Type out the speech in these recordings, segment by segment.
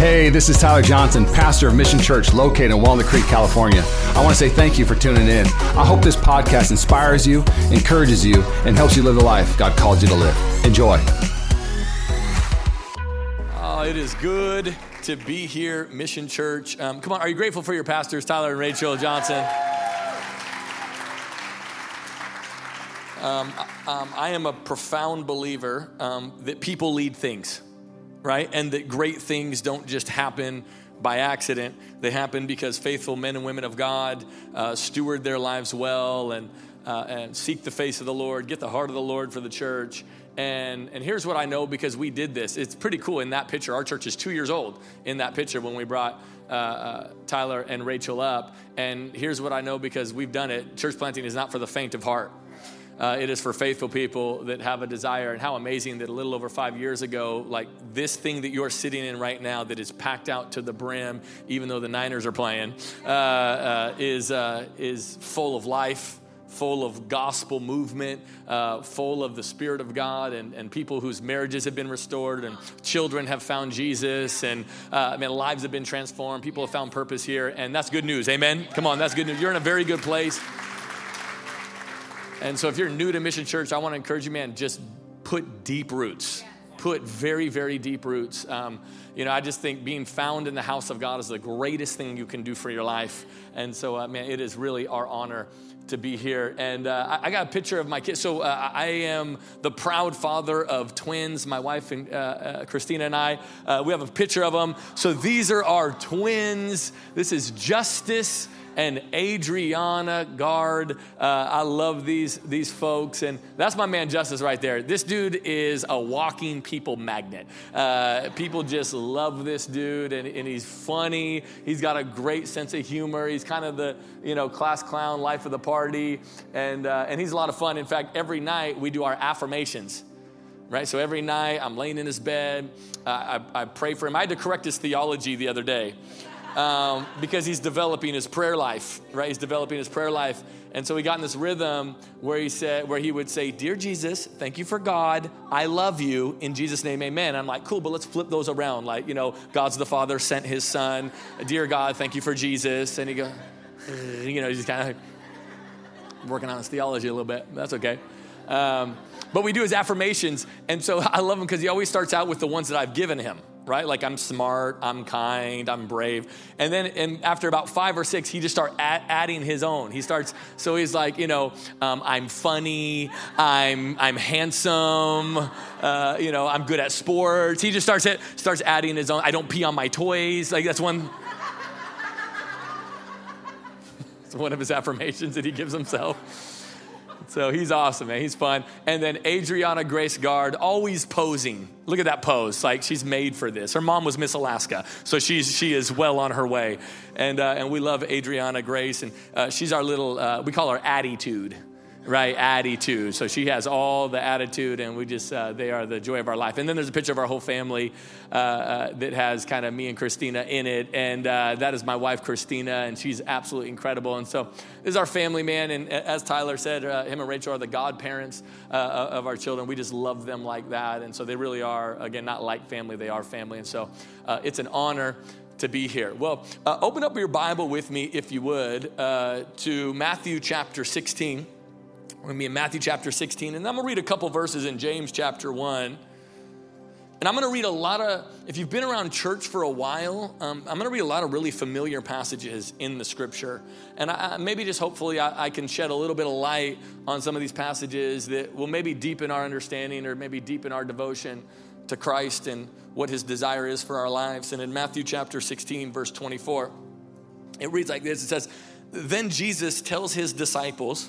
Hey, this is Tyler Johnson, pastor of Mission Church located in Walnut Creek, California. I want to say thank you for tuning in. I hope this podcast inspires you, encourages you, and helps you live the life God called you to live. Enjoy. Oh, it is good to be here, Mission Church. Um, come on, are you grateful for your pastors, Tyler and Rachel Johnson? Um, um, I am a profound believer um, that people lead things right? And that great things don't just happen by accident. They happen because faithful men and women of God uh, steward their lives well and, uh, and seek the face of the Lord, get the heart of the Lord for the church. And, and here's what I know because we did this. It's pretty cool in that picture. Our church is two years old in that picture when we brought uh, uh, Tyler and Rachel up. And here's what I know because we've done it. Church planting is not for the faint of heart. Uh, it is for faithful people that have a desire. And how amazing that a little over five years ago, like this thing that you're sitting in right now that is packed out to the brim, even though the Niners are playing, uh, uh, is, uh, is full of life. Full of gospel movement, uh, full of the Spirit of God, and, and people whose marriages have been restored, and children have found Jesus, and uh, mean, lives have been transformed. People have found purpose here, and that's good news. Amen. Come on, that's good news. You're in a very good place. And so if you're new to Mission Church, I want to encourage you, man, just put deep roots. Put very, very deep roots. Um, you know, I just think being found in the house of God is the greatest thing you can do for your life. And so, uh, man, it is really our honor to be here. And uh, I, got a picture of my kids. So uh, I am the proud father of twins. My wife and uh, uh Christina and I, uh, we have a picture of them. So these are our twins. This is Justice and Adriana Guard. Uh, I love these, these folks. And that's my man Justice right there. This dude is a walking people magnet. Uh, people just love this dude, and, and he's funny. He's got a great sense of humor. He's kind of the, you know, class clown, life of the party. And, uh, and he's a lot of fun. In fact, every night we do our affirmations right? So every night I'm laying in his bed, uh, I, I, pray for him. I had to correct his theology the other day um, because he's developing his prayer life, right? He's developing his prayer life. And so he got in this rhythm where he said, where he would say, Dear Jesus, thank you for God. I love you. In Jesus' name, amen. I'm like, cool, but let's flip those around. Like, you know, God's the Father sent his son. Dear God, thank you for Jesus. And he goes, you know, he's kind of working on his theology a little bit. That's okay. Um, but we do his affirmations. And so I love him because he always starts out with the ones that I've given him right? Like I'm smart, I'm kind, I'm brave. And then and after about five or six, he just starts add, adding his own. He starts, so he's like, you know, um, I'm funny, I'm, I'm handsome, uh, you know, I'm good at sports. He just starts, it starts adding his own. I don't pee on my toys. Like that's one. it's one of his affirmations that he gives himself. So he's awesome, man. He's fun. And then Adriana Grace Guard, always posing. Look at that pose. Like she's made for this. Her mom was Miss Alaska, so she's she is well on her way. And uh, and we love Adriana Grace, and uh, she's our little. Uh, we call her attitude right attitude. So she has all the attitude and we just uh, they are the joy of our life. And then there's a picture of our whole family uh, uh, that has kind of me and christina in it. And uh, that is my wife christina and she's absolutely incredible. And so this is our family man. And as tyler said uh, him and rachel are the godparents uh, of our children. We just love them like that. And so they really are again not like family. They are family. And so it's an honor to be here. Well, open up your Bible with me, if you would, to Matthew chapter 16. We're going to be in Matthew chapter 16, and I'm going to read a couple verses in James chapter 1. And I'm going to read a lot of, if you've been around church for a while, um, I'm going to read a lot of really familiar passages in the scripture. And I, maybe just hopefully I, I, can shed a little bit of light on some of these passages that will maybe deepen our understanding or maybe deepen our devotion to Christ and what his desire is for our lives. And in Matthew chapter 16, verse 24, it reads like this It says, Then Jesus tells his disciples,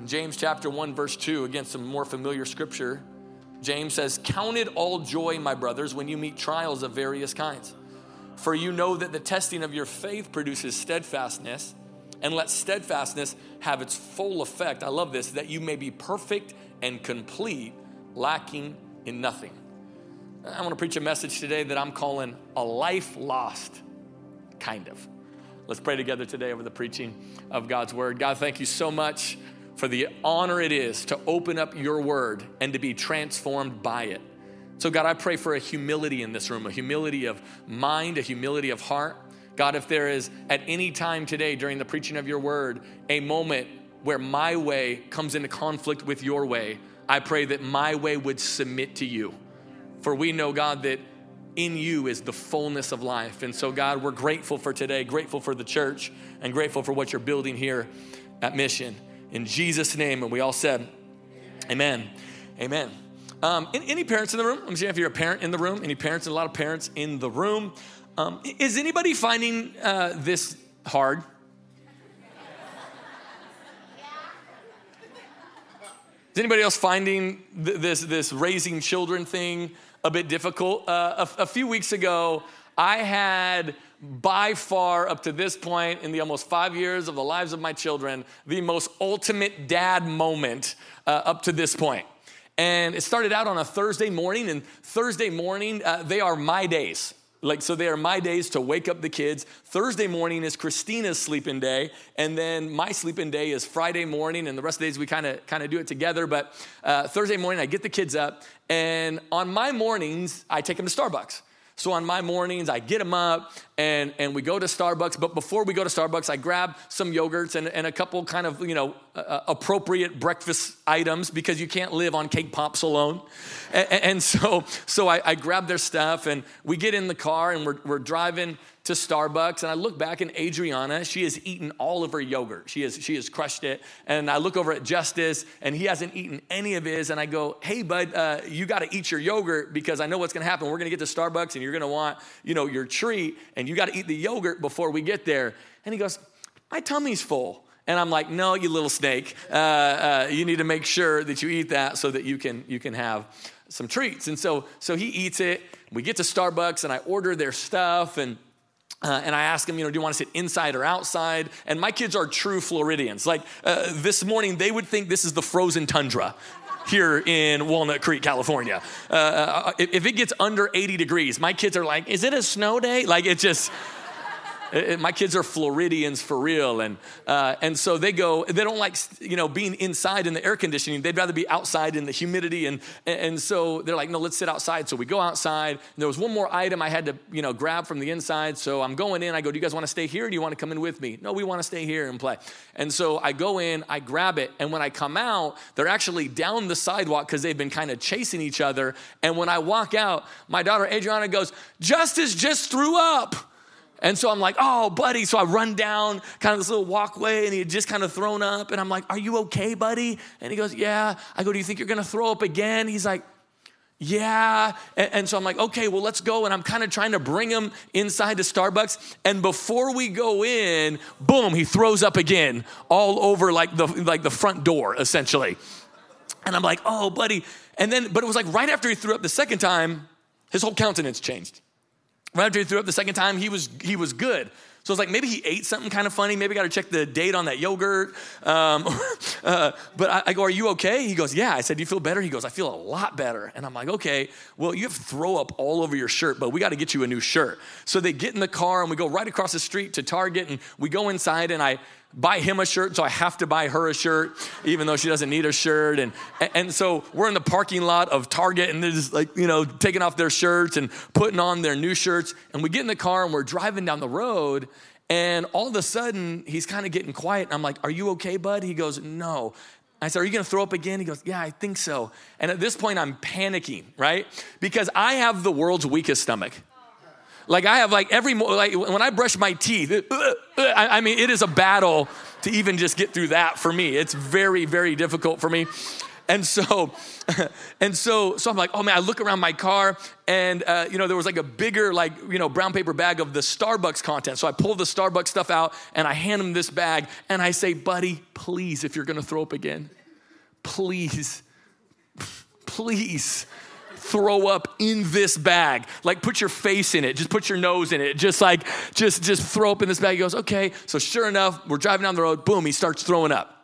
In James chapter 1, verse 2, again, some more familiar scripture. James says, Count it all joy, my brothers, when you meet trials of various kinds. For you know that the testing of your faith produces steadfastness, and let steadfastness have its full effect. I love this, that you may be perfect and complete, lacking in nothing. I want to preach a message today that I'm calling a life lost, kind of. Let's pray together today over the preaching of God's word. God, thank you so much for the honor it is to open up your word and to be transformed by it. So, God, I pray for a humility in this room, a humility of mind, a humility of heart. God, if there is at any time today during the preaching of your word a moment where my way comes into conflict with your way, I pray that my way would submit to you. For we know, God, that in you is the fullness of life. And so, God, we're grateful for today, grateful for the church, and grateful for what you're building here at Mission. In Jesus' name, and we all said, Amen. Amen. Um, any parents in the room? Let me see if you're a parent in the room. Any parents? A lot of parents in the room. Um, is anybody finding uh, this hard? Is anybody else finding th- this, this raising children thing a bit difficult? Uh, a, a few weeks ago, I had by far up to this point in the almost five years of the lives of my children, the most ultimate dad moment uh, up to this point. And it started out on a Thursday morning, and Thursday morning, uh, they are my days. Like, so they are my days to wake up the kids. Thursday morning is Christina's sleeping day, and then my sleeping day is Friday morning, and the rest of the days we kind of kind of do it together. But uh, Thursday morning, I get the kids up, and on my mornings, I take them to Starbucks. So on my mornings, I get them up and, and we go to Starbucks. But before we go to Starbucks, I grab some yogurts and, and a couple kind of, you know, uh, appropriate breakfast items because you can't live on cake pops alone. And, and so, so I, I grab their stuff and we get in the car and we're, we're driving to Starbucks and I look back and Adriana, she has eaten all of her yogurt. She has, she has crushed it. And I look over at Justice and he hasn't eaten any of his. And I go, hey, bud, uh, you got to eat your yogurt because I know what's going to happen. We're going to get to Starbucks and you're going to want, you know, your treat and you got to eat the yogurt before we get there. And he goes, my tummy's full. And I'm like, no, you little snake. Uh, uh, you need to make sure that you eat that so that you can, you can have some treats. And so, so he eats it. We get to Starbucks and I order their stuff and uh, and I ask them, you know, do you want to sit inside or outside? And my kids are true Floridians. Like uh, this morning, they would think this is the frozen tundra here in Walnut Creek, California. Uh, uh if it gets under 80 degrees, my kids are like, is it a snow day? Like it just, it, my kids are Floridians for real, and uh, and so they go. They don't like you know being inside in the air conditioning. They'd rather be outside in the humidity, and and so they're like, no, let's sit outside. So we go outside. And there was one more item I had to you know grab from the inside. So I'm going in. I go, do you guys want to stay here? Do you want to come in with me? No, we want to stay here and play. And so I go in. I grab it, and when I come out, they're actually down the sidewalk because they've been kind of chasing each other. And when I walk out, my daughter Adriana goes, Justice just threw up. And so I'm like, oh, buddy. So I run down kind of this little walkway and he had just kind of thrown up. And I'm like, are you okay, buddy? And he goes, yeah. I go, do you think you're going to throw up again? He's like, yeah. And, and, so I'm like, okay, well, let's go. And I'm kind of trying to bring him inside to Starbucks. And before we go in, boom, he throws up again all over like the, like the front door, essentially. And I'm like, oh, buddy. And then, but it was like right after he threw up the second time, his whole countenance changed. Right after he threw up the second time, he was, he was good. So it's like maybe he ate something kind of funny. Maybe got to check the date on that yogurt. Um, uh, but I, I, go, Are you okay? He goes, Yeah. I said, Do you feel better? He goes, I feel a lot better. And I'm like, Okay, well, you have to throw up all over your shirt, but we got to get you a new shirt. So they get in the car and we go right across the street to Target and we go inside and I buy him a shirt, so I have to buy her a shirt, even though she doesn't need a shirt. And, and so we're in the parking lot of Target and they're just like, you know, taking off their shirts and putting on their new shirts. And we get in the car and we're driving down the road. And all of a sudden, he's kind of getting quiet. And I'm like, Are you okay, bud? He goes, No. I said, Are you gonna throw up again? He goes, Yeah, I think so. And at this point, I'm panicking, right? Because I have the world's weakest stomach. Like I have like every more like when I brush my teeth, uh, uh, I, I mean it is a battle to even just get through that for me. It's very very difficult for me. And so, and so, so I'm like, oh man, I look around my car, and uh, you know there was like a bigger, like you know, brown paper bag of the Starbucks content. So I pull the Starbucks stuff out, and I hand him this bag, and I say, buddy, please, if you're gonna throw up again, please, please, throw up in this bag. Like put your face in it, just put your nose in it, just like, just, just throw up in this bag. He goes, okay. So sure enough, we're driving down the road, boom, he starts throwing up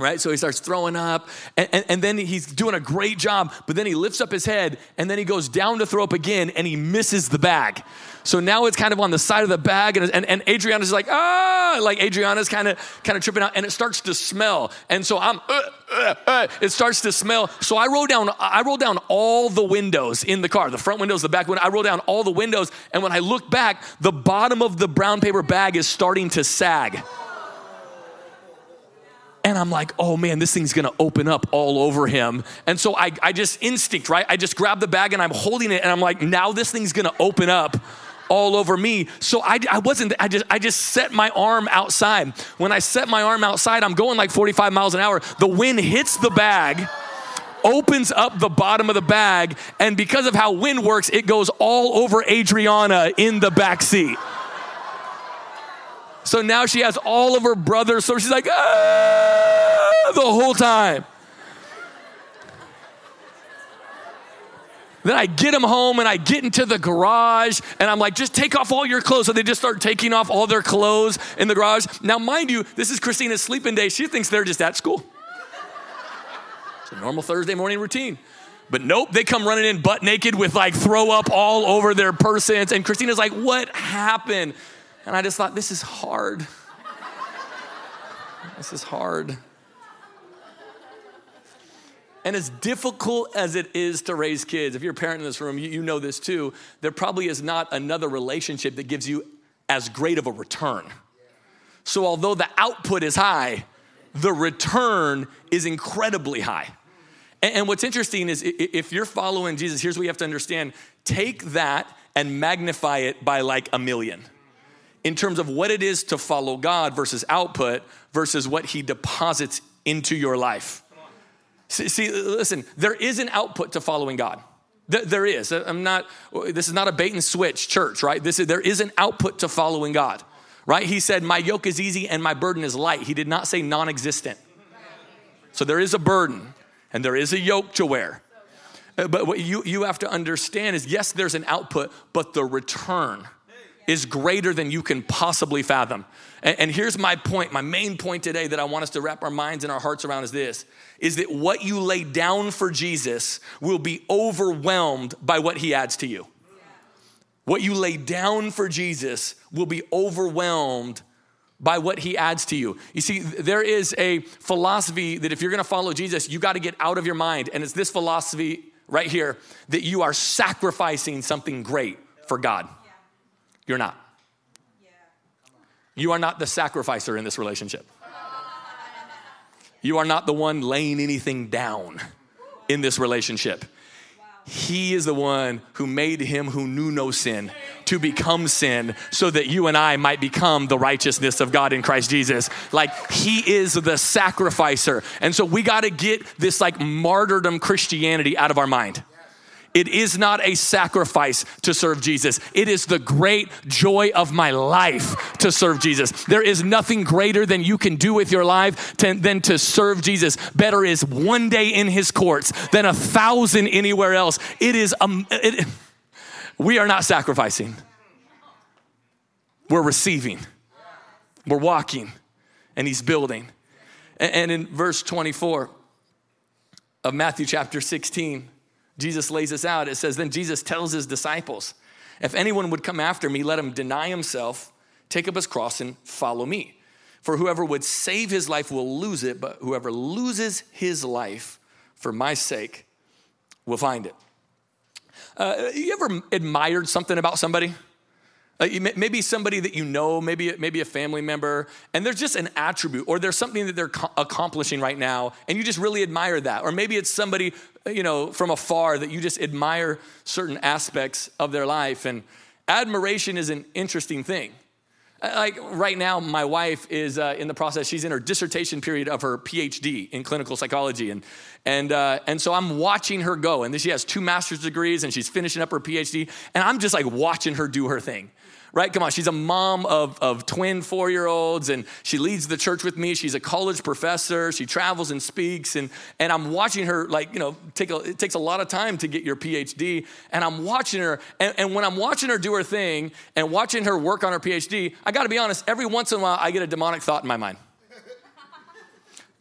right? So he starts throwing up, and, and, and, then he's doing a great job, but then he lifts up his head, and then he goes down to throw up again, and he misses the bag. So now it's kind of on the side of the bag, and, and, and Adriana's like, ah, like Adriana's kind of kind of tripping out, and it starts to smell. And so I'm, uh, uh, uh, it starts to smell. So I roll down, I roll down all the windows in the car, the front windows, the back window. I roll down all the windows, and when I look back, the bottom of the brown paper bag is starting to sag. And I'm like, oh man, this thing's gonna open up all over him. And so I, I just instinct, right? I just grab the bag and I'm holding it and I'm like, now this thing's gonna open up all over me. So I, I wasn't, I just, I just set my arm outside. When I set my arm outside, I'm going like 45 miles an hour. The wind hits the bag, opens up the bottom of the bag, and because of how wind works, it goes all over Adriana in the back seat. So now she has all of her brothers. So she's like, ah, the whole time. Then I get them home and I get into the garage and I'm like, just take off all your clothes. So they just start taking off all their clothes in the garage. Now, mind you, this is Christina's sleeping day. She thinks they're just at school. It's a normal Thursday morning routine. But nope, they come running in butt naked with like throw up all over their persons. And Christina's like, what happened? And I just thought, this is hard. this is hard. And as difficult as it is to raise kids, if you're a parent in this room, you, you, know this too, there probably is not another relationship that gives you as great of a return. So, although the output is high, the return is incredibly high. And, and what's interesting is if you're following Jesus, here's what you have to understand take that and magnify it by like a million in terms of what it is to follow God versus output versus what He deposits into your life. See, see, listen, there is an output to following God. There is. I'm not, this is not a bait and switch church, right? This is, there is an output to following God, right? He said, My yoke is easy and my burden is light. He did not say non existent. So there is a burden and there is a yoke to wear. Uh, but what you, you have to understand is yes, there's an output, but the return is greater than you can possibly fathom. And, and here's my point, my main point today that I want us to wrap our minds and our hearts around is this is that what you lay down for Jesus will be overwhelmed by what he adds to you. What you lay down for Jesus will be overwhelmed by what he adds to you. You see, there is a philosophy that if you're gonna follow Jesus, you gotta get out of your mind. And it's this philosophy right here that you are sacrificing something great for God. You're not. You are not the sacrificer in this relationship. You are not the one laying anything down in this relationship. He is the one who made him who knew no sin to become sin so that you and I might become the righteousness of God in Christ Jesus. Like he is the sacrificer. And so we got to get this like martyrdom Christianity out of our mind. It is not a sacrifice to serve Jesus. It is the great joy of my life to serve Jesus. There is nothing greater than you can do with your life to, than to serve Jesus. Better is one day in his courts than a thousand anywhere else. It is, um, it, we are not sacrificing, we're receiving, we're walking, and he's building. And, and in verse 24 of Matthew chapter 16, Jesus lays this out. It says, Then Jesus tells his disciples, If anyone would come after me, let him deny himself, take up his cross, and follow me. For whoever would save his life will lose it, but whoever loses his life for my sake will find it. Uh, you ever admired something about somebody? Uh, maybe somebody that you know, maybe, maybe a family member, and there's just an attribute or there's something that they're co- accomplishing right now, and you just really admire that. Or maybe it's somebody, you know, from afar that you just admire certain aspects of their life. And admiration is an interesting thing. Uh, like right now, my wife is uh, in the process, she's in her dissertation period of her PhD in clinical psychology. And, and, uh, and so I'm watching her go. And she has two master's degrees and she's finishing up her PhD. And I'm just like watching her do her thing right? Come on, she's a mom of, of twin four year olds and she leads the church with me. She's a college professor. She travels and speaks. And, and I'm watching her, like, you know, take a, it takes a lot of time to get your PhD. And I'm watching her. And, and when I'm watching her do her thing and watching her work on her PhD, I got to be honest, every once in a while, I get a demonic thought in my mind.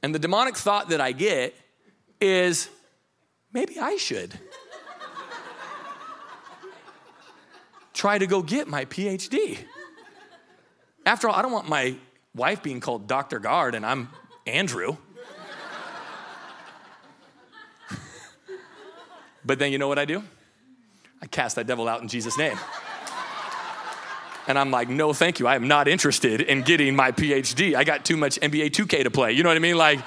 and the demonic thought that I get is maybe I should. Try to go get my PhD. After all, I don't want my wife being called Dr. Guard and I'm Andrew. but then you know what I do? I cast that devil out in Jesus' name. And I'm like, no, thank you. I am not interested in getting my PhD. I got too much NBA 2K to play. You know what I mean? Like,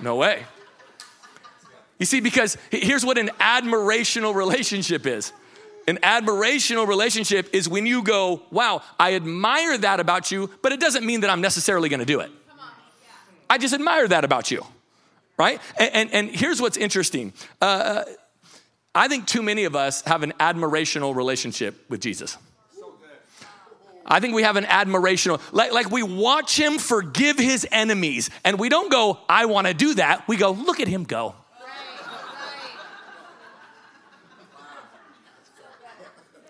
no way. You see, because here's what an admirational relationship is an admirational relationship is when you go, wow, I admire that about you, but it doesn't mean that I'm necessarily gonna do it. I just admire that about you, right? And, and, and here's what's interesting. Uh, I think too many of us have an admirational relationship with Jesus. I think we have an admirational, like, like we watch him forgive his enemies, and we don't go, I wanna do that. We go, look at him go.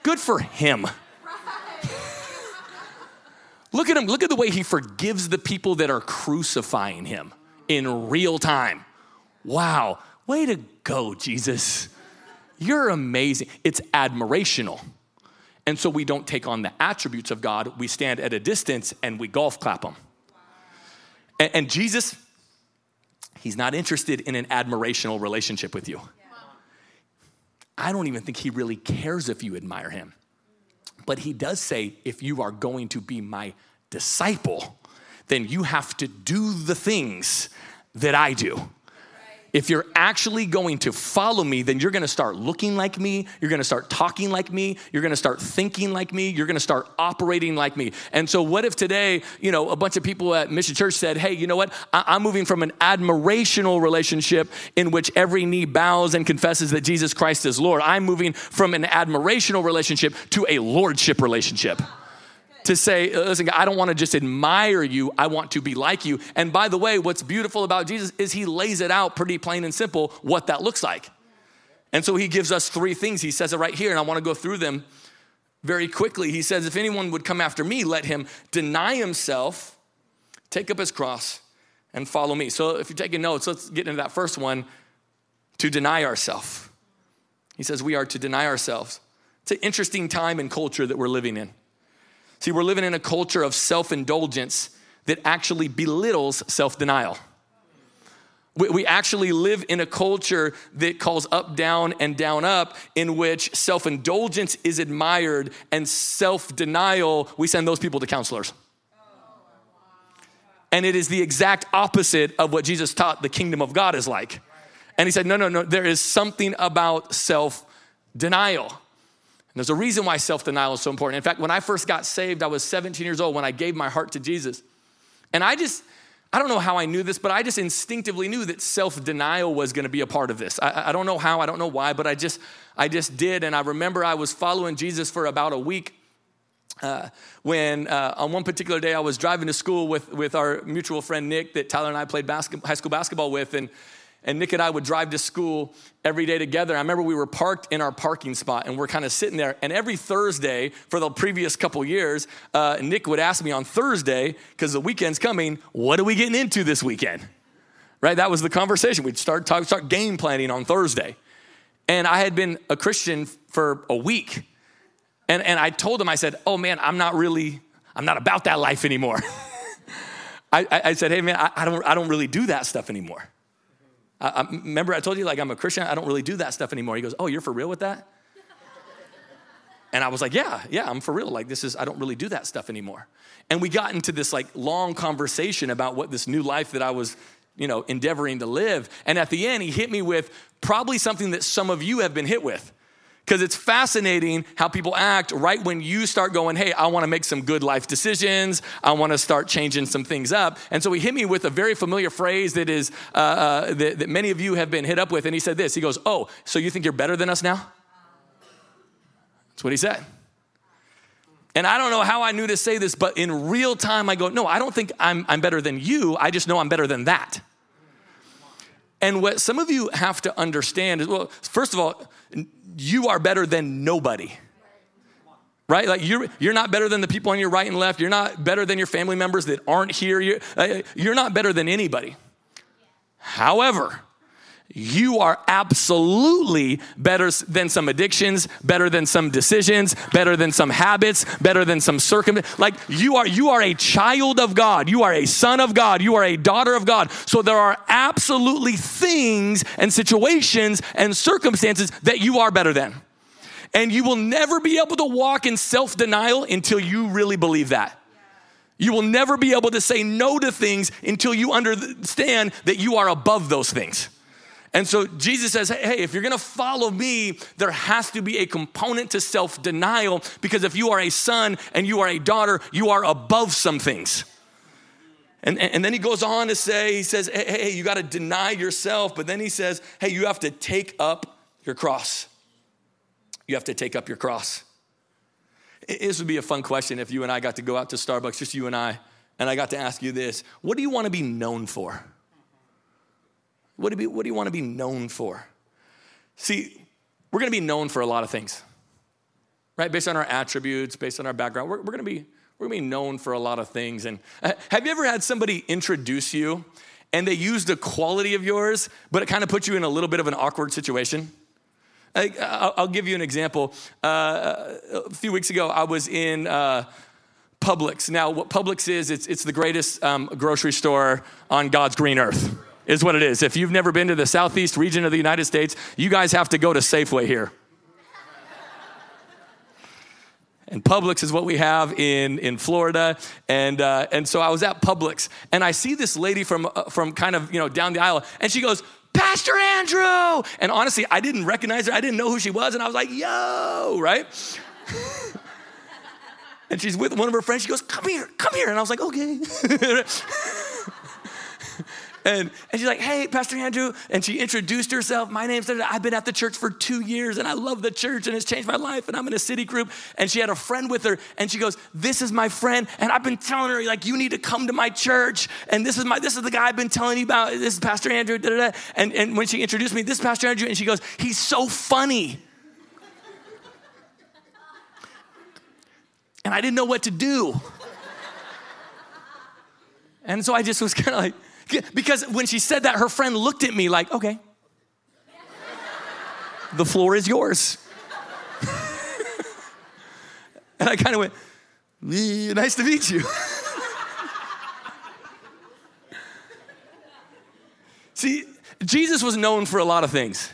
Good for him. look at him. Look at the way he forgives the people that are crucifying him in real time. Wow. Way to go, Jesus. You're amazing. It's admirational. And so we don't take on the attributes of God. We stand at a distance and we golf clap them. And, and Jesus, he's not interested in an admirational relationship with you. I don't even think he really cares if you admire him. But he does say, if you are going to be my disciple, then you have to do the things that I do. If you're actually going to follow me, then you're gonna start looking like me, you're gonna start talking like me, you're gonna start thinking like me, you're gonna start operating like me. And so, what if today, you know, a bunch of people at Mission Church said, hey, you know what? I- am moving from an admirational relationship in which every knee bows and confesses that Jesus Christ is Lord. I'm moving from an admirational relationship to a lordship relationship to say, listen, I don't want to just admire you, I want to be like you. And by the way, what's beautiful about Jesus is he lays it out pretty plain and simple what that looks like. And so he gives us three things. He says it right here, and I want to go through them very quickly. He says, If anyone would come after me, let him deny himself, take up his cross, and follow me. So if you're taking notes, let's get into that first one to deny ourselves. He says, We are to deny ourselves. It's an interesting time and culture that we're living in. See, we're living in a culture of self indulgence that actually belittles self denial. We actually live in a culture that calls up, down, and down, up, in which self indulgence is admired and self denial, we send those people to counselors. And it is the exact opposite of what Jesus taught the kingdom of God is like. And he said, no, no, no, there is something about self denial there's a reason why self denial is so important. In fact, when I first got saved, I was 17 years old when I gave my heart to Jesus. And I just, I don't know how I knew this, but I just instinctively knew that self denial was going to be a part of this. I, I, don't know how, I don't know why, but I just, I just did. And I remember I was following Jesus for about a week. Uh, when uh, on one particular day I was driving to school with, with our mutual friend Nick that Tyler and I played high school basketball with, and and Nick and I would drive to school every day together. I remember we were parked in our parking spot and we're kind of sitting there. And every Thursday for the previous couple years, uh, Nick would ask me on Thursday, because the weekend's coming, what are we getting into this weekend? Right? That was the conversation. We'd start, talk, start game planning on Thursday. And I had been a Christian for a week. And, and I told him, I said, oh man, I'm not really, I'm not about that life anymore. I, I, said, hey man, I, I, don't, I don't really do that stuff anymore. I, I, remember, I told you, like, I'm a Christian. I don't really do that stuff anymore. He goes, Oh, you're for real with that? And I was like, Yeah, yeah, I'm for real. Like, this is, I don't really do that stuff anymore. And we got into this, like, long conversation about what this new life that I was, you know, endeavoring to live. And at the end, he hit me with probably something that some of you have been hit with because it's fascinating how people act right when you start going, Hey, I wanna make some good life decisions. I wanna start changing some things up. And so he hit me with a very familiar phrase that is, uh, uh, that, that many of you have been hit up with. And he said this He goes, Oh, so you think you're better than us now? That's what he said. And I don't know how I knew to say this, but in real time, I go, no, I don't think I'm, I'm better than you. I just know I'm better than that. And what some of you have to understand is well, first of all, you are better than nobody. Right? Like you're, you're not better than the people on your right and left. You're not better than your family members that aren't here. You're, uh, you're not better than anybody. However, you are absolutely better than some addictions, better than some decisions, better than some habits, better than some circum. Like you are, you are a child of God. You are a son of God. You are a daughter of God. So there are absolutely things and situations and circumstances that you are better than. And you will never be able to walk in self denial until you really believe that. You will never be able to say no to things until you understand that you are above those things. And so Jesus says, hey, if you're gonna follow me, there has to be a component to self denial because if you are a son and you are a daughter, you are above some things. And, and then he goes on to say, he says, hey, hey you gotta deny yourself. But then he says, hey, you have to take up your cross. You have to take up your cross. This would be a fun question if you and I got to go out to Starbucks, just you and I, and I got to ask you this What do you wanna be known for? What do, you, what do you want to be known for? See, we're going to be known for a lot of things, right? Based on our attributes, based on our background, we're, we're going to be we're going to be known for a lot of things. And uh, have you ever had somebody introduce you and they used a quality of yours, but it kind of put you in a little bit of an awkward situation? I'll give you an example. Uh, a few weeks ago, I was in uh, Publix. Now, what Publix is, it's, it's the greatest um, grocery store on God's green earth is what it is. If you've never been to the southeast region of the United States, you guys have to go to Safeway here. and Publix is what we have in, in Florida. And, uh, and so I was at Publix, and I see this lady from, uh, from kind of, you know, down the aisle, and she goes, Pastor Andrew. And honestly, I didn't recognize her. I didn't know who she was. And I was like, yo, right? and she's with one of her friends. She goes, come here, come here. And I was like, okay. And, and she's like, hey, Pastor Andrew. And she introduced herself. My name's, I've been at the church for two years and I love the church and it's changed my life. And I'm in a city group. And she had a friend with her. And she goes, this is my friend. And I've been telling her, like, you need to come to my church. And this is my, this is the guy I've been telling you about. This is Pastor Andrew. Da, da, da. And, and when she introduced me, this is Pastor Andrew. And she goes, he's so funny. and I didn't know what to do. And so I just was kind of like, because when she said that, her friend looked at me like, okay, the floor is yours. and I kind of went, nice to meet you. See, Jesus was known for a lot of things.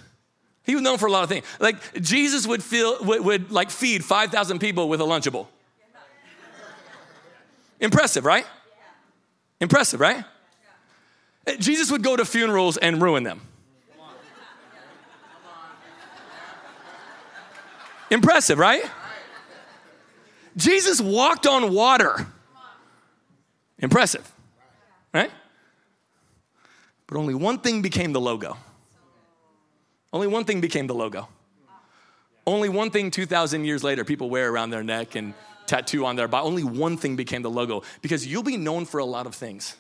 He was known for a lot of things. Like Jesus would feel would, would like feed 5,000 people with a lunchable. Impressive, right? Impressive, right? Jesus would go to funerals and ruin them. Impressive, right? Jesus walked on water. Impressive, right? But only one thing became the logo. Only one thing became the logo. Only one thing 2,000 years later people wear around their neck and tattoo on their body. Only one thing became the logo because you'll be known for a lot of things.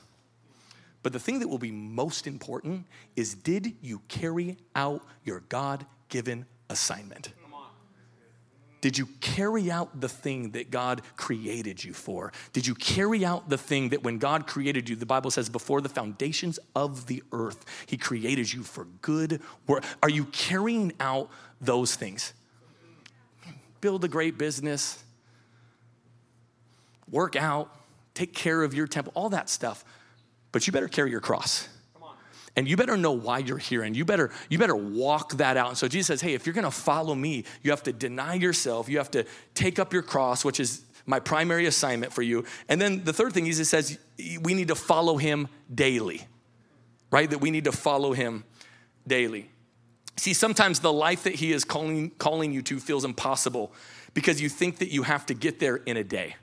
But the thing that will be most important is did you carry out your God given assignment? Did you carry out the thing that God created you for? Did you carry out the thing that when God created you, the Bible says, before the foundations of the earth, He created you for good work? Are you carrying out those things? Build a great business, work out, take care of your temple, all that stuff but you better carry your cross. And you better know why you're here and you better you better walk that out. And so jesus says hey if you're going to follow me you have to deny yourself you have to take up your cross which is my primary assignment for you. And then the third thing jesus says we need to follow him daily right? That we need to follow him daily. See sometimes the life that he is calling calling you to feels impossible because you think that you have to get there in a day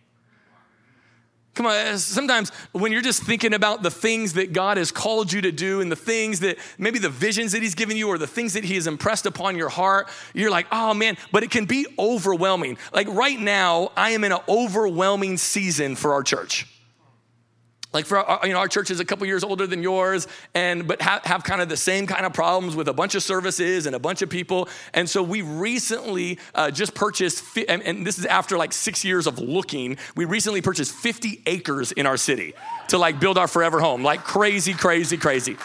Come on, eh, sometimes when you're just thinking about the things that God has called you to do and the things that maybe the visions that He's given you or the things that He has impressed upon your heart, you're like, oh man, but it can be overwhelming. Like right now, I am in an overwhelming season for our church like for our, you know our church is a couple years older than yours and but have, have kind of the same kind of problems with a bunch of services and a bunch of people. And so we recently uh, just purchased and, and this is after like six years of looking we recently purchased 50 acres in our city to like build our forever home. Like crazy crazy crazy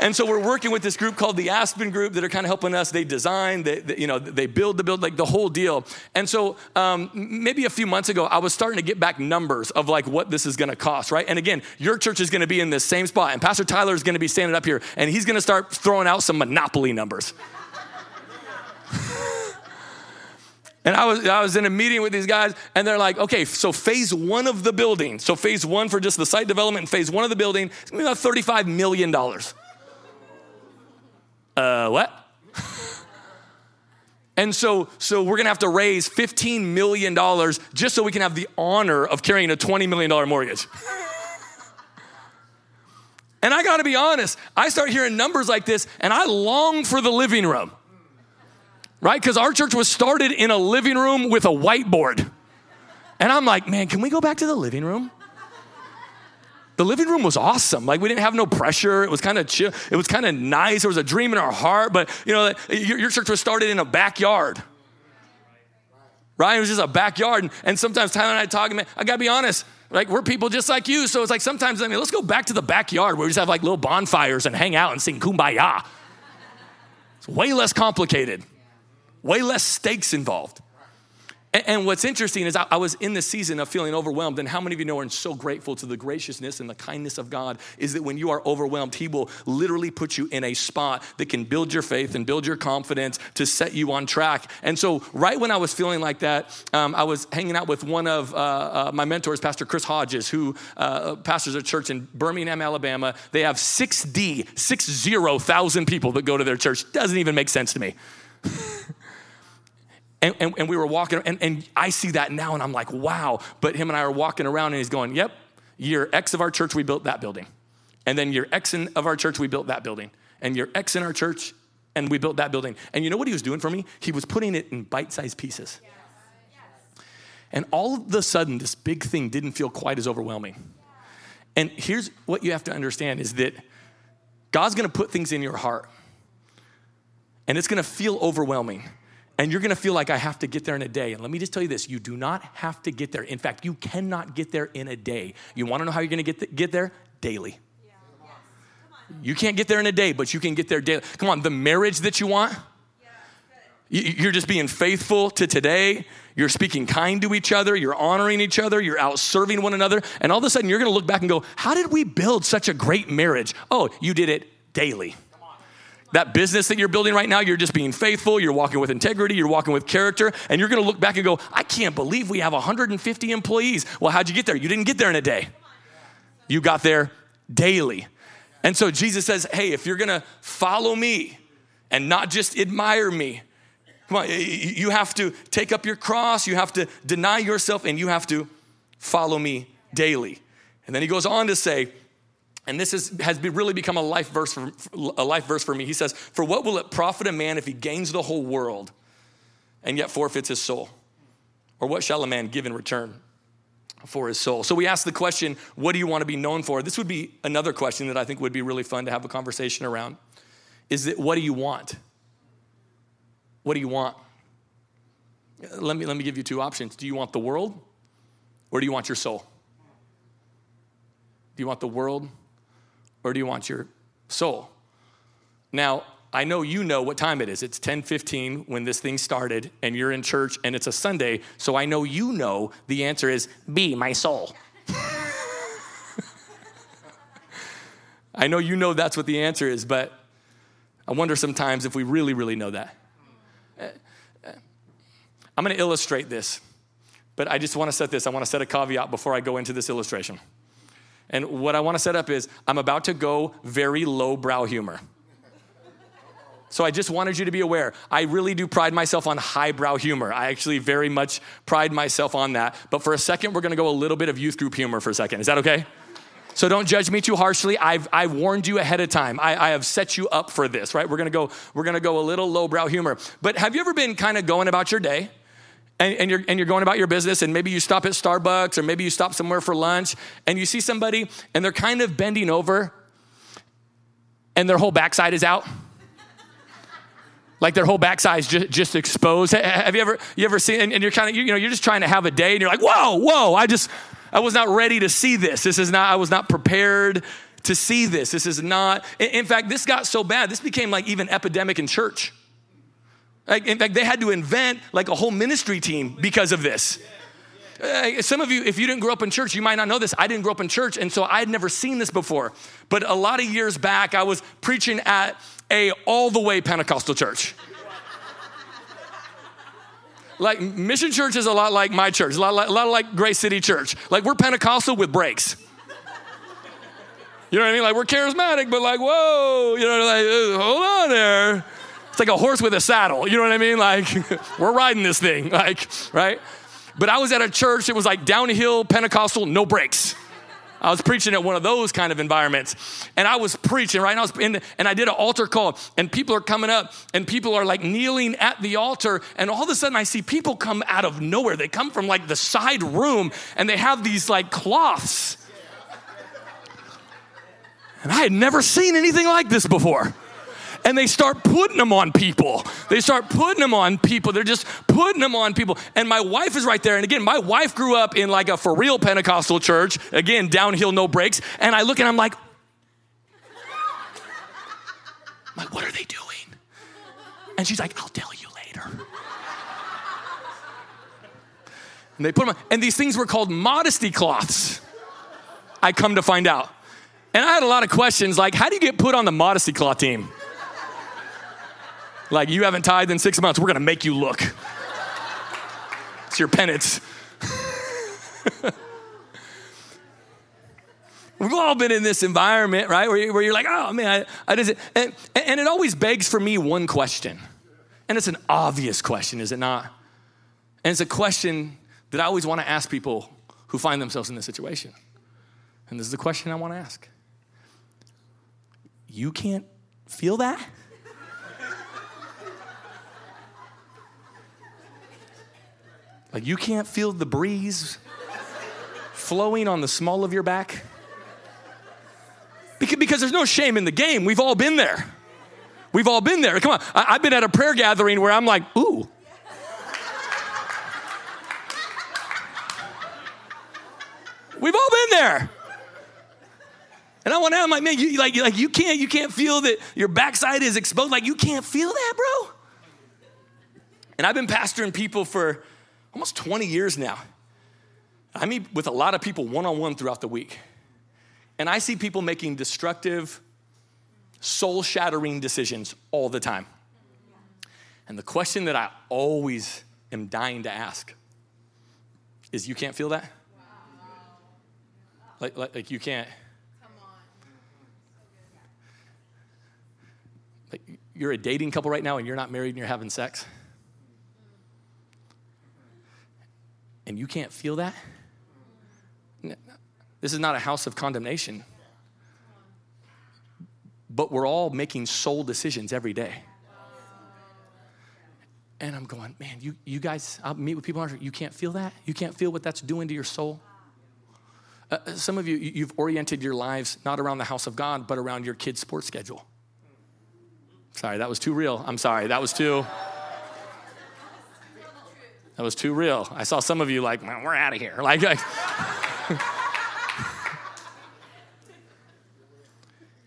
and so we're working with this group called the Aspen Group that are kind of helping us. They design, they, they you know, they build the build, like the whole deal. And so um, maybe a few months ago, I was starting to get back numbers of like what this is going to cost, right? And again, your church is going to be in this same spot, and Pastor Tyler is going to be standing up here, and he's going to start throwing out some monopoly numbers. And I was, I was in a meeting with these guys, and they're like, okay, so phase one of the building, so phase one for just the site development, phase one of the building, it's gonna be about $35 million uh, what? and so, so we're gonna have to raise $15 million just so we can have the honor of carrying a $20 million mortgage. and I gotta be honest, I start hearing numbers like this and I long for the living room, right? Because our church was started in a living room with a whiteboard. And I'm like, man, can we go back to the living room? The living room was awesome. Like we didn't have no pressure. It was kind of chill. It was kind of nice. There was a dream in our heart. But you know, your, your church was started in a backyard. Right? It was just a backyard. And, and sometimes Tyler and I talk, man, I gotta be honest, like we're people just like you. So it's like sometimes, I mean, let's go back to the backyard where we just have like little bonfires and hang out and sing kumbaya. It's way less complicated, way less stakes involved. And, what's interesting is I, was in the season of feeling overwhelmed, and how many of you know are so grateful to the graciousness and the kindness of God is that when you are overwhelmed, He will literally put you in a spot that can build your faith and build your confidence to set you on track. And so, right when I was feeling like that, um, I was hanging out with one of uh, uh, my mentors, Pastor Chris Hodges, who uh, pastors a church in Birmingham, Alabama. They have 6D, 60,000 people that go to their church. Doesn't even make sense to me. And, and, and, we were walking, and, and I see that now, and I'm like, wow. But him and I are walking around, and he's going, yep, year X of our church, we built that building. And then year X in, of our church, we built that building. And year X in our church, and we built that building. And you know what he was doing for me? He was putting it in bite sized pieces. Yes. Yes. And all of a sudden, this big thing didn't feel quite as overwhelming. And here's what you have to understand is that God's gonna put things in your heart, and it's gonna feel overwhelming. And you're gonna feel like I have to get there in a day. And let me just tell you this you do not have to get there. In fact, you cannot get there in a day. You wanna know how you're gonna get, th- get there? Daily. You can't get there in a day, but you can get there daily. Come on, the marriage that you want, you're just being faithful to today. You're speaking kind to each other. You're honoring each other. You're out serving one another. And all of a sudden, you're going to look back and go, How did we build such a great marriage? Oh, you did it daily. That business that you're building right now, you're just being faithful, you're walking with integrity, you're walking with character, and you're gonna look back and go, I can't believe we have 150 employees. Well, how'd you get there? You didn't get there in a day, you got there daily. And so Jesus says, Hey, if you're gonna follow me and not just admire me, come on, you have to take up your cross, you have to deny yourself, and you have to follow me daily. And then he goes on to say, and this is, has really become a life verse for a life verse for me. He says, "For what will it profit a man if he gains the whole world and yet forfeits his soul? Or what shall a man give in return for his soul?" So we ask the question, "What do you want to be known for?" This would be another question that I think would be really fun to have a conversation around. Is that what do you want? What do you want? Let me let me give you two options. Do you want the world or do you want your soul? Do you want the world or do you want your soul? Now, I know you know what time it is. It's 10:15 when this thing started and you're in church and it's a Sunday, so I know you know the answer is be my soul. I know you know that's what the answer is, but I wonder sometimes if we really really know that. Uh, uh, I'm going to illustrate this. But I just want to set this. I want to set a caveat before I go into this illustration. And what I want to set up is I'm about to go very low brow humor. So I just wanted you to be aware. I really do pride myself on highbrow humor. I actually very much pride myself on that. But for a second, we're gonna go a little bit of youth group humor for a second. Is that okay? So don't judge me too harshly. I've, I've warned you ahead of time. I, I have set you up for this, right? We're gonna go, we're gonna go a little lowbrow humor. But have you ever been kind of going about your day? And, and, you're, and you're going about your business, and maybe you stop at Starbucks or maybe you stop somewhere for lunch, and you see somebody and they're kind of bending over and their whole backside is out like their whole backside's just, just exposed. Have you ever you ever seen? And, and you're kind of you know you're just trying to have a day, and you're like, whoa, whoa! I just I was not ready to see this. This is not. I was not prepared to see this. This is not. In fact, this got so bad. This became like even epidemic in church. In fact, they had to invent like a whole ministry team because of this. Some of you, if you didn't grow up in church, you might not know this. I didn't grow up in church, and so I had never seen this before. But a lot of years back, I was preaching at a all the way Pentecostal church. like Mission Church is a lot like my church, a lot, like, a lot like City Church. Like we're Pentecostal with brakes. You know what I mean? Like we're charismatic, but like, whoa, you know, like, hold on there. Like a horse with a saddle. You know what I mean? Like we're riding this thing, like, right? But I was at a church, it was like downhill Pentecostal, no brakes. I was preaching at one of those kind of environments. And I was preaching, right? And I, was in, and I did an altar call, and people are coming up, and people are like kneeling at the altar. And all of a sudden, I see people come out of nowhere. They come from like the side room, and they have these like cloths. And I had never seen anything like this before and they start putting them on people. They start putting them on people. They're just putting them on people. And my wife is right there. And again, my wife grew up in like a for real Pentecostal church. Again, downhill, no brakes. And I look and I'm like, I'm like, what are they doing? And she's like, I'll tell you later. And they put them on. And these things were called modesty cloths. I come to find out. And I had a lot of questions like, how do you get put on the modesty cloth team? Like, you haven't tithed in six months, we're gonna make you look. It's your penance. We've all been in this environment, right? Where you're like, oh man, I, I just, and, and it always begs for me one question. And it's an obvious question, is it not? And it's a question that I always want to ask people who find themselves in this situation. And this is the question I want to ask You can't feel that? Like you can't feel the breeze flowing on the small of your back? Because, there's no shame in the game. We've all been there. We've all been there. Come on. I, have been at a prayer gathering where I'm like, ooh. We've all been there. And I want to, I'm like, man, you like, like you can't, you can't feel that your backside is exposed. Like you can't feel that, bro. And I've been pastoring people for almost 20 years now. I meet with a lot of people one on one throughout the week. And I see people making destructive, soul shattering decisions all the time. And the question that I always am dying to ask is you can't feel that? Like, like, like you can't. Like you're a dating couple right now and you're not married and you're having sex. And you can't feel that? This is not a house of condemnation. But we're all making soul decisions every day. And I'm going, man, you, you guys, I'll meet with people, you can't feel that? You can't feel what that's doing to your soul? Uh, uh some of you, you've oriented your lives not around the house of God, but around your kid's sports schedule. Sorry, that was too real. I'm sorry, that was too. That was too real. I saw some of you like, we're out of here. Like, like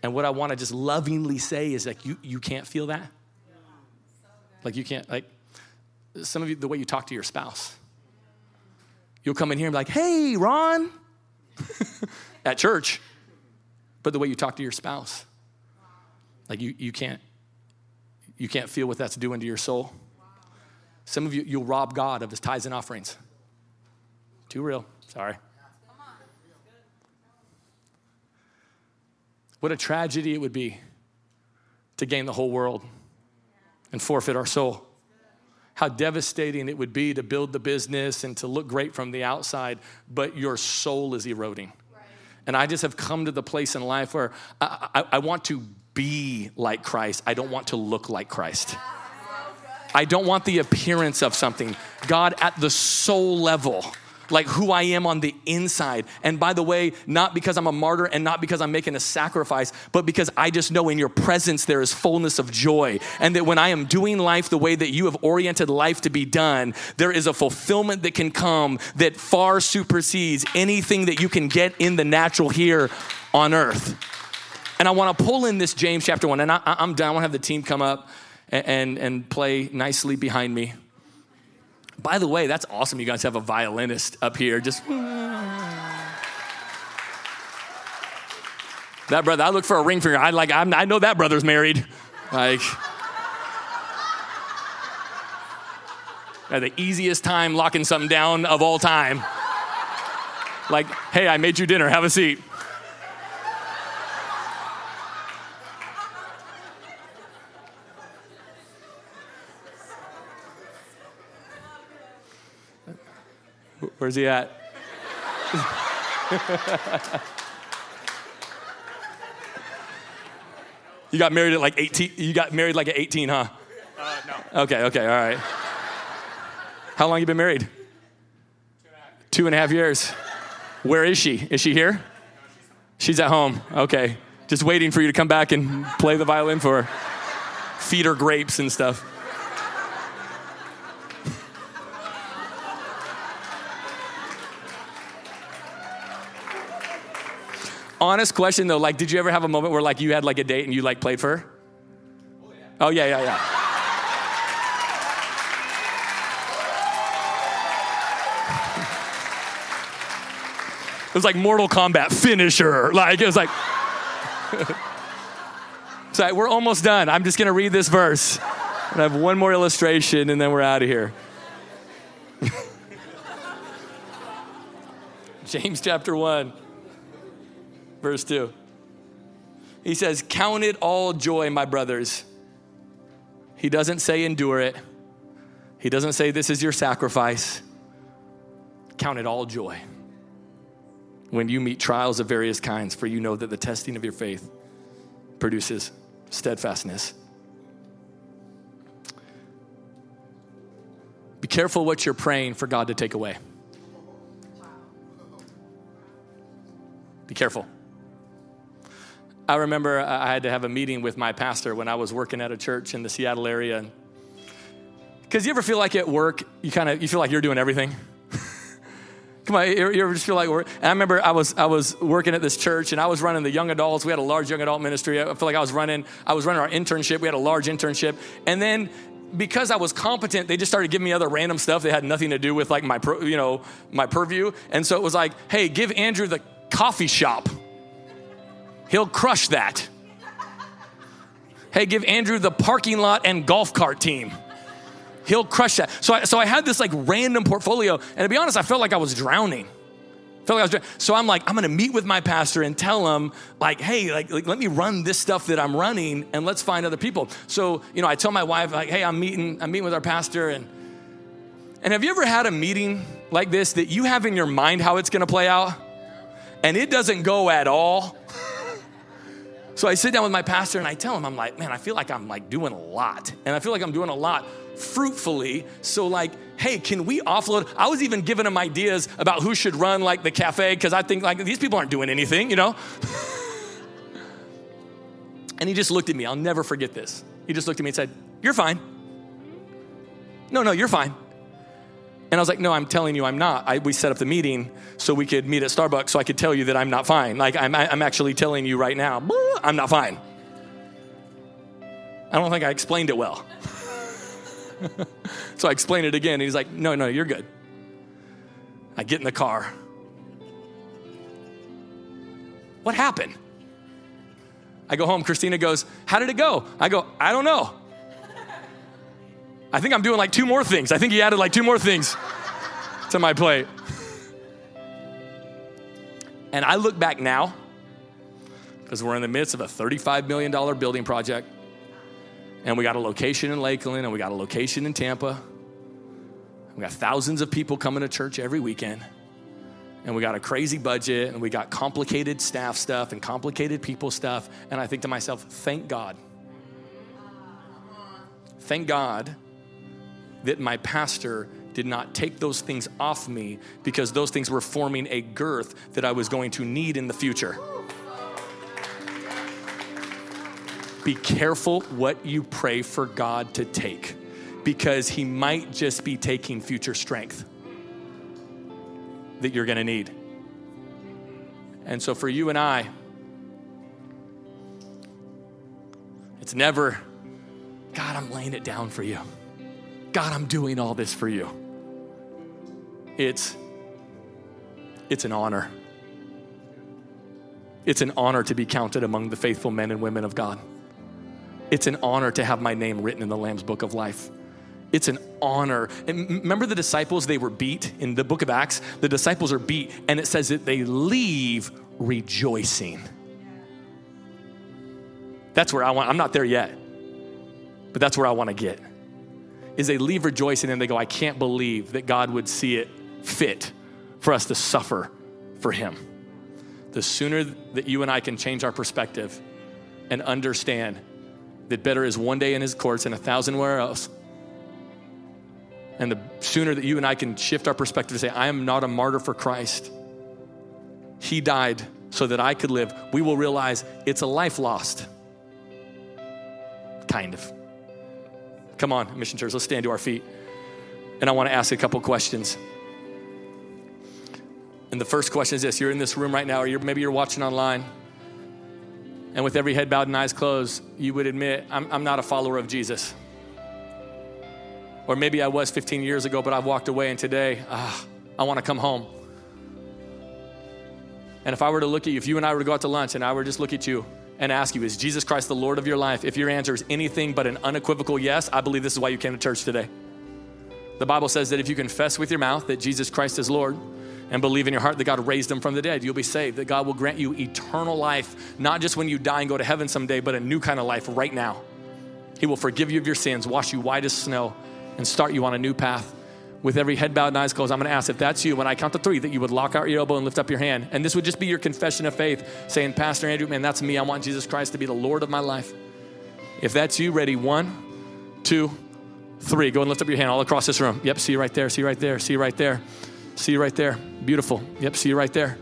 and what I want to just lovingly say is like, you, you can't feel that. Like, you can't, like, some of you, the way you talk to your spouse. You'll come in here and be like, hey, Ron, at church. But the way you talk to your spouse, like, you, you can't, you can't feel what that's doing to your soul. Some of you, you'll rob God of his tithes and offerings. Too real. Sorry. What a tragedy it would be to gain the whole world and forfeit our soul. How devastating it would be to build the business and to look great from the outside, but your soul is eroding. And I just have come to the place in life where I, I, I want to be like Christ. I don't want to look like Christ. I don't want the appearance of something. God, at the soul level, like who I am on the inside. And by the way, not because I'm a martyr and not because I'm making a sacrifice, but because I just know in your presence there is fullness of joy. And that when I am doing life the way that you have oriented life to be done, there is a fulfillment that can come that far supersedes anything that you can get in the natural here on earth. And I want to pull in this James chapter one, and I, am done. I want to have the team come up and, and, play nicely behind me. By the way, that's awesome. You guys have a violinist up here. Just. That brother, I look for a ring finger. I like. I'm, i know that brother's married. Like, the easiest time locking something down of all time. Like, hey, I made you dinner. Have a seat. Where's he at? you got married at like 18. You got married like at 18, huh? Uh, no. Okay, okay, all right. How long you been married? Two and a half years. Where is she? Is she here? She's at home. Okay. Just waiting for you to come back and play the violin for her. Feed her grapes and stuff. Honest question though, like, did you ever have a moment where like you had like a date and you like played for her? Oh yeah. Oh yeah, yeah, yeah. it was like Mortal Kombat finisher. Like it was like. so we're almost done. I'm just gonna read this verse. And I have one more illustration and then we're out of here. James chapter 1 verse 2. He says, Count it all joy, my brothers. He doesn't say endure it, he doesn't say this is your sacrifice. Count it all joy when you meet trials of various kinds, for you know that the testing of your faith produces steadfastness. Be careful what you're praying for God to take away. Be careful. I remember uh, I had to have a meeting with my pastor when I was working at a church in the Seattle area. Because you ever feel like at work, you kind of you feel like you're doing everything. Come on, you ever just feel like? And I remember I was I was working at this church and I was running the young adults. We had a large young adult ministry. I feel like I was running I was running our internship. We had a large internship, and then because I was competent, they just started giving me other random stuff that had nothing to do with like my you know my purview. And so it was like, hey, give Andrew the coffee shop. He'll crush that. Hey, give Andrew the parking lot and golf cart team. He'll crush that. So I, so I had this like random portfolio, and to be honest, I felt like I was drowning. Felt like I was drowning. So I'm like, I'm gonna meet with my pastor and tell him, like, hey, like, like, let me run this stuff that I'm running, and let's find other people. So you know, I tell my wife, like, hey, I'm meeting, I'm meeting with our pastor, and and have you ever had a meeting like this that you have in your mind how it's gonna play out, and it doesn't go at all? So I sit down with my pastor and I tell him, I'm like, man, I feel like I'm like doing a lot. And I feel like I'm doing a lot fruitfully. So, like, hey, can we offload? I was even giving him ideas about who should run like the cafe because I think like these people aren't doing anything, you know? and he just looked at me. I'll never forget this. He just looked at me and said, You're fine. No, no, you're fine. And I was like, no, I'm telling you, I'm not. I, we set up the meeting so we could meet at Starbucks so I could tell you that I'm not fine. Like, I'm, I'm actually telling you right now, I'm not fine. I don't think I explained it well. so I explained it again. And he's like, no, no, you're good. I get in the car. What happened? I go home. Christina goes, How did it go? I go, I don't know. I think I'm doing like two more things. I think he added like two more things to my plate. And I look back now, because we're in the midst of a $35 million building project. And we got a location in Lakeland and we got a location in Tampa. We got thousands of people coming to church every weekend. And we got a crazy budget and we got complicated staff stuff and complicated people stuff. And I think to myself, thank God. Thank God that my pastor did not take those things off me because those things were forming a girth that I was going to need in the future. Be careful what you pray for God to take because He might just be taking future strength that you're going to need. And so for you and I, it's never, God, I'm laying it down for you. God, I'm doing all this for you. It's it's an honor. It's an honor to be counted among the faithful men and women of God. It's an honor to have my name written in the Lamb's book of life. It's an honor. And remember the disciples, they were beat in the book of Acts? The disciples are beat, and it says that they leave rejoicing. That's where I want, I'm not there yet, but that's where I want to get. Is they leave rejoicing and they go, I can't believe that God would see it fit for us to suffer for Him. The sooner that you and I can change our perspective and understand that better is one day in his courts and a thousand where else. And the sooner that you and I can shift our perspective to say, I am not a martyr for Christ. He died so that I could live. We will realize it's a life lost. Kind of. Come on, Mission Church, let's stand to our feet. And I want to ask a couple questions. And the first question is this you're in this room right now, or you're, maybe you're watching online and with every head bowed and eyes closed, you would admit, I'm, I'm not a follower of Jesus. Or maybe I was 15 years ago, but I've walked away, and today, ah, I want to come home. And if I were to look at you, if you and I were to go out to lunch and I were to just look at you and ask you, is Jesus Christ the Lord of your life? If your answer is anything but an unequivocal yes, I believe this is why you came to church today. The Bible says that if you confess with your mouth that Jesus Christ is Lord, and believe in your heart that God raised him from the dead, you'll be saved. That God will grant you eternal life, not just when you die and go to heaven someday, but a new kind of life right now. He will forgive you of your sins, wash you white as snow, and start you on a new path. With every head bowed and eyes closed, I'm going to ask if that's you, when I count to three, that you would lock out your elbow and lift up your hand. And this would just be your confession of faith, saying, Pastor Andrew, man, that's me. I want Jesus Christ to be the Lord of my life. If that's you, ready? One, two, three. Go and lift up your hand all across this room. Yep, see you right there, see you right there, see you right there. See you right there. Beautiful. Yep, see you right there.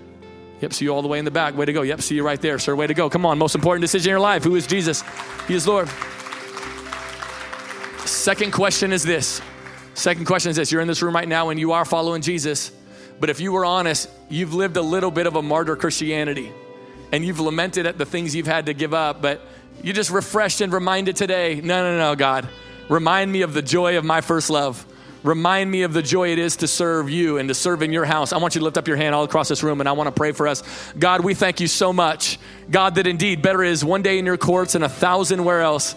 Yep, see you all the way in the back. Way to go. Yep, see you right there, sir. Way to go. Come on, most important decision in your life. Who is Jesus? He is Lord. Second question is this. Second question is this. You're in this room right now and you are following Jesus, but if you were honest, you've lived a little bit of a martyr Christianity and you've lamented at the things you've had to give up, but you just refreshed and reminded today, no, no, no, God, remind me of the joy of my first love. Remind me of the joy it is to serve you and to serve in your house. I want you to lift up your hand all across this room and I want to pray for us. God, we thank you so much. God, that indeed better is one day in your courts and a thousand where else.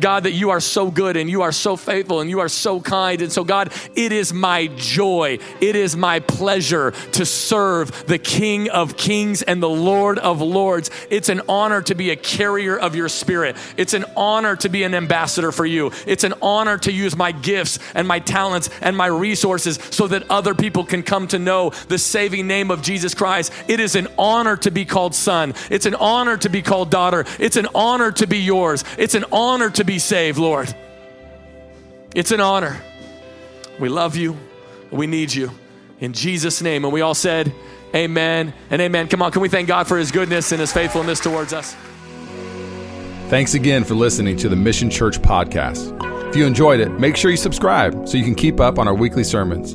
God, that you are so good and you are so faithful and you are so kind. And so, God, it is my joy, it is my pleasure to serve the King of Kings and the Lord of Lords. It's an honor to be a carrier of your spirit. It's an honor to be an ambassador for you. It's an honor to use my gifts and my talents and my resources so that other people can come to know the saving name of Jesus Christ. It is an honor to be called son. It's an honor to be called daughter. It's an honor to be yours. It's an honor to be saved, Lord. It's an honor. We love you. We need you. In Jesus' name. And we all said, Amen and amen. Come on, can we thank God for his goodness and his faithfulness towards us? Thanks again for listening to the Mission Church podcast. If you enjoyed it, make sure you subscribe so you can keep up on our weekly sermons.